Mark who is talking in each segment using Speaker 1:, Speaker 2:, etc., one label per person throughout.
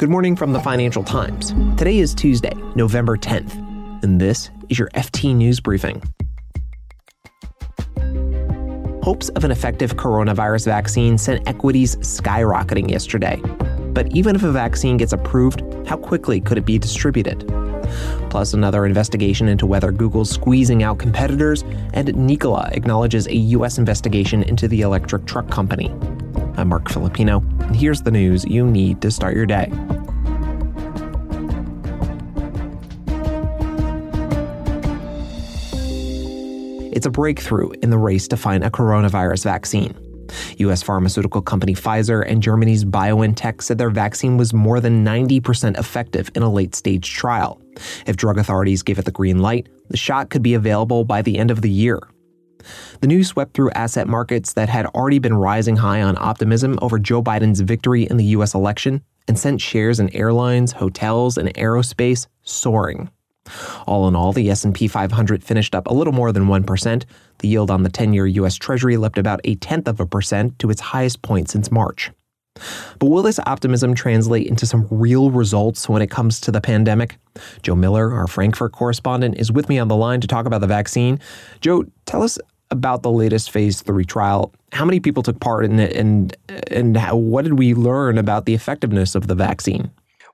Speaker 1: Good morning from the Financial Times. Today is Tuesday, November 10th, and this is your FT News Briefing. Hopes of an effective coronavirus vaccine sent equities skyrocketing yesterday. But even if a vaccine gets approved, how quickly could it be distributed? Plus, another investigation into whether Google's squeezing out competitors, and Nikola acknowledges a U.S. investigation into the electric truck company. I'm Marc Filippino, and here's the news you need to start your day. It's a breakthrough in the race to find a coronavirus vaccine. U.S. pharmaceutical company Pfizer and Germany's BioNTech said their vaccine was more than 90% effective in a late stage trial. If drug authorities give it the green light, the shot could be available by the end of the year. The news swept through asset markets that had already been rising high on optimism over Joe Biden's victory in the U.S. election and sent shares in airlines, hotels, and aerospace soaring. All in all, the S&P 500 finished up a little more than 1%. The yield on the 10-year US Treasury leapt about a tenth of a percent to its highest point since March. But will this optimism translate into some real results when it comes to the pandemic? Joe Miller, our Frankfurt correspondent, is with me on the line to talk about the vaccine. Joe, tell us about the latest phase three trial. How many people took part in it, and and how, what did we learn about the effectiveness of the vaccine?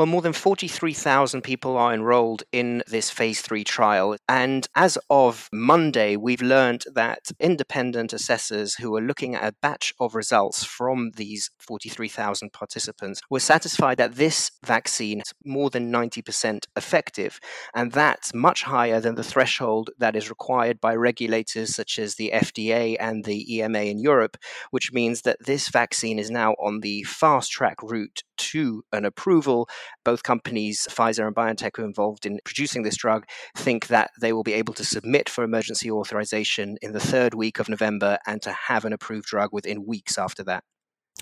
Speaker 2: Well, more than 43,000 people are enrolled in this phase three trial. And as of Monday, we've learned that independent assessors who are looking at a batch of results from these 43,000 participants were satisfied that this vaccine is more than 90% effective. And that's much higher than the threshold that is required by regulators such as the FDA and the EMA in Europe, which means that this vaccine is now on the fast track route to an approval. Both companies, Pfizer and BioNTech, who are involved in producing this drug, think that they will be able to submit for emergency authorization in the third week of November and to have an approved drug within weeks after that.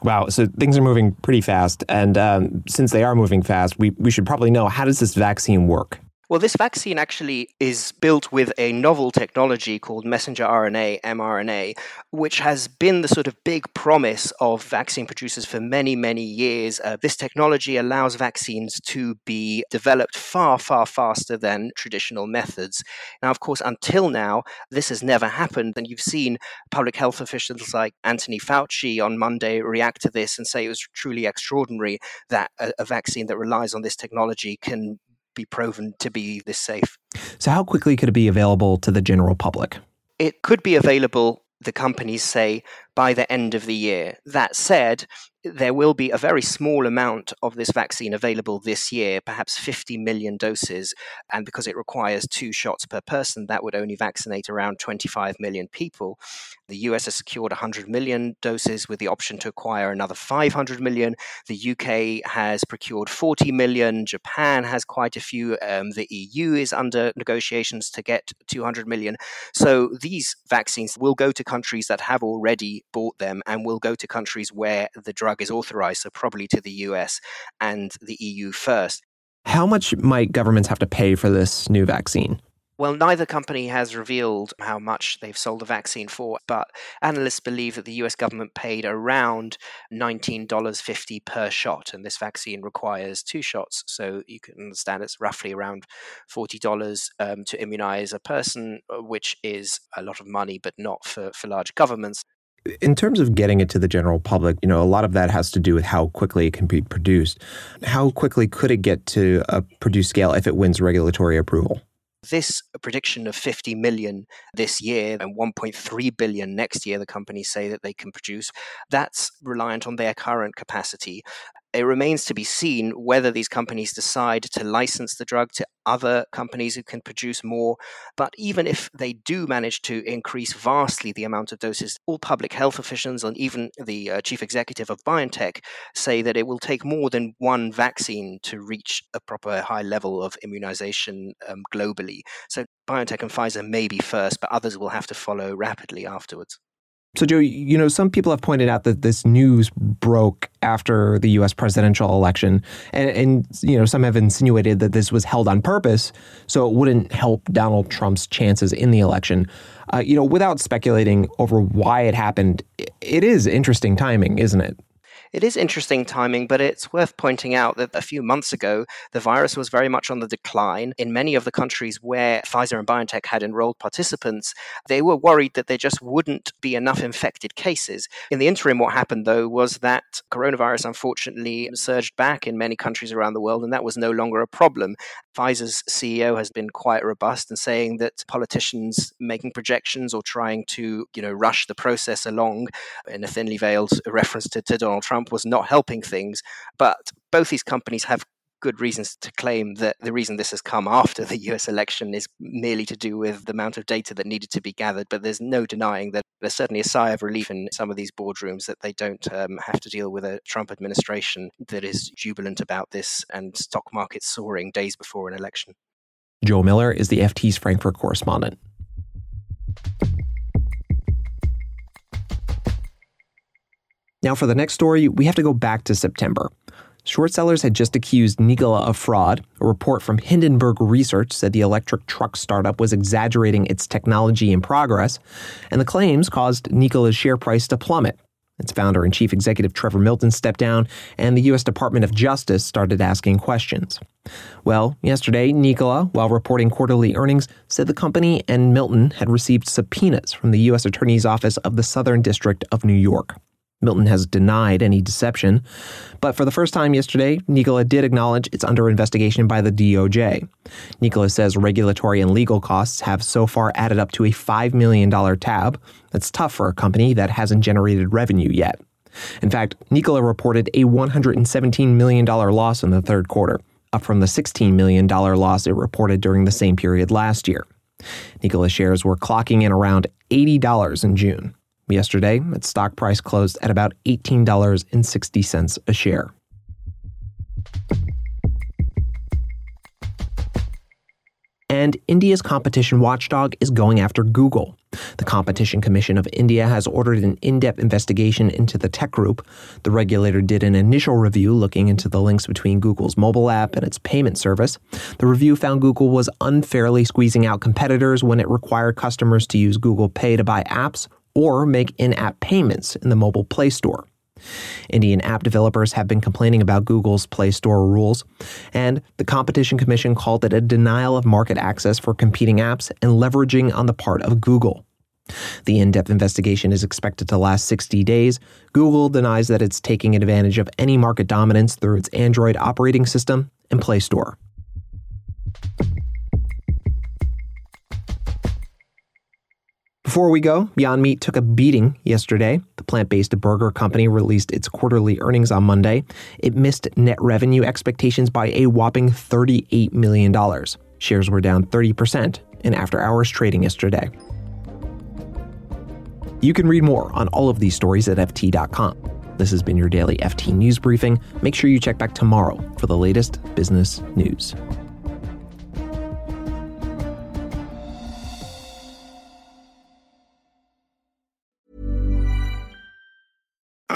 Speaker 1: Wow, so things are moving pretty fast. And um, since they are moving fast, we, we should probably know how does this vaccine work?
Speaker 2: Well, this vaccine actually is built with a novel technology called messenger RNA, mRNA, which has been the sort of big promise of vaccine producers for many, many years. Uh, this technology allows vaccines to be developed far, far faster than traditional methods. Now, of course, until now, this has never happened. And you've seen public health officials like Anthony Fauci on Monday react to this and say it was truly extraordinary that a, a vaccine that relies on this technology can be proven to be this safe.
Speaker 1: So, how quickly could it be available to the general public?
Speaker 2: It could be available, the companies say, by the end of the year. That said, there will be a very small amount of this vaccine available this year, perhaps 50 million doses. And because it requires two shots per person, that would only vaccinate around 25 million people. The US has secured 100 million doses with the option to acquire another 500 million. The UK has procured 40 million. Japan has quite a few. Um, the EU is under negotiations to get 200 million. So these vaccines will go to countries that have already bought them and will go to countries where the drug is authorized, so probably to the US and the EU first.
Speaker 1: How much might governments have to pay for this new vaccine?
Speaker 2: Well, neither company has revealed how much they've sold the vaccine for, but analysts believe that the US government paid around $19.50 per shot, and this vaccine requires two shots. So you can understand it's roughly around $40 um, to immunize a person, uh, which is a lot of money, but not for, for large governments
Speaker 1: in terms of getting it to the general public, you know, a lot of that has to do with how quickly it can be produced. How quickly could it get to a produced scale if it wins regulatory approval?
Speaker 2: This prediction of 50 million this year and 1.3 billion next year, the companies say that they can produce, that's reliant on their current capacity it remains to be seen whether these companies decide to license the drug to other companies who can produce more. But even if they do manage to increase vastly the amount of doses, all public health officials and even the uh, chief executive of BioNTech say that it will take more than one vaccine to reach a proper high level of immunization um, globally. So BioNTech and Pfizer may be first, but others will have to follow rapidly afterwards.
Speaker 1: So, Joe, you know, some people have pointed out that this news broke after the U.S. presidential election, and, and, you know, some have insinuated that this was held on purpose so it wouldn't help Donald Trump's chances in the election. Uh, you know, without speculating over why it happened, it is interesting timing, isn't it?
Speaker 2: It is interesting timing, but it's worth pointing out that a few months ago, the virus was very much on the decline. In many of the countries where Pfizer and BioNTech had enrolled participants, they were worried that there just wouldn't be enough infected cases. In the interim, what happened, though, was that coronavirus unfortunately surged back in many countries around the world, and that was no longer a problem. Pfizer's CEO has been quite robust in saying that politicians making projections or trying to, you know, rush the process along in a thinly veiled reference to, to Donald Trump was not helping things. But both these companies have good reasons to claim that the reason this has come after the US election is merely to do with the amount of data that needed to be gathered. But there's no denying that there's certainly a sigh of relief in some of these boardrooms that they don't um, have to deal with a Trump administration that is jubilant about this and stock markets soaring days before an election.
Speaker 1: Joe Miller is the FT's Frankfurt correspondent. Now, for the next story, we have to go back to September. Short sellers had just accused Nikola of fraud. A report from Hindenburg Research said the electric truck startup was exaggerating its technology and progress, and the claims caused Nikola's share price to plummet. Its founder and chief executive Trevor Milton stepped down, and the U.S. Department of Justice started asking questions. Well, yesterday, Nikola, while reporting quarterly earnings, said the company and Milton had received subpoenas from the U.S. Attorney's Office of the Southern District of New York. Milton has denied any deception. But for the first time yesterday, Nikola did acknowledge it's under investigation by the DOJ. Nikola says regulatory and legal costs have so far added up to a $5 million tab. That's tough for a company that hasn't generated revenue yet. In fact, Nikola reported a $117 million loss in the third quarter, up from the $16 million loss it reported during the same period last year. Nikola shares were clocking in around $80 in June. Yesterday, its stock price closed at about $18.60 a share. And India's competition watchdog is going after Google. The Competition Commission of India has ordered an in depth investigation into the tech group. The regulator did an initial review looking into the links between Google's mobile app and its payment service. The review found Google was unfairly squeezing out competitors when it required customers to use Google Pay to buy apps or make in app payments in the mobile Play Store. Indian app developers have been complaining about Google's Play Store rules, and the Competition Commission called it a denial of market access for competing apps and leveraging on the part of Google. The in depth investigation is expected to last 60 days. Google denies that it's taking advantage of any market dominance through its Android operating system and Play Store. Before we go, Beyond Meat took a beating yesterday. The plant based burger company released its quarterly earnings on Monday. It missed net revenue expectations by a whopping $38 million. Shares were down 30% in after hours trading yesterday. You can read more on all of these stories at FT.com. This has been your daily FT News Briefing. Make sure you check back tomorrow for the latest business news.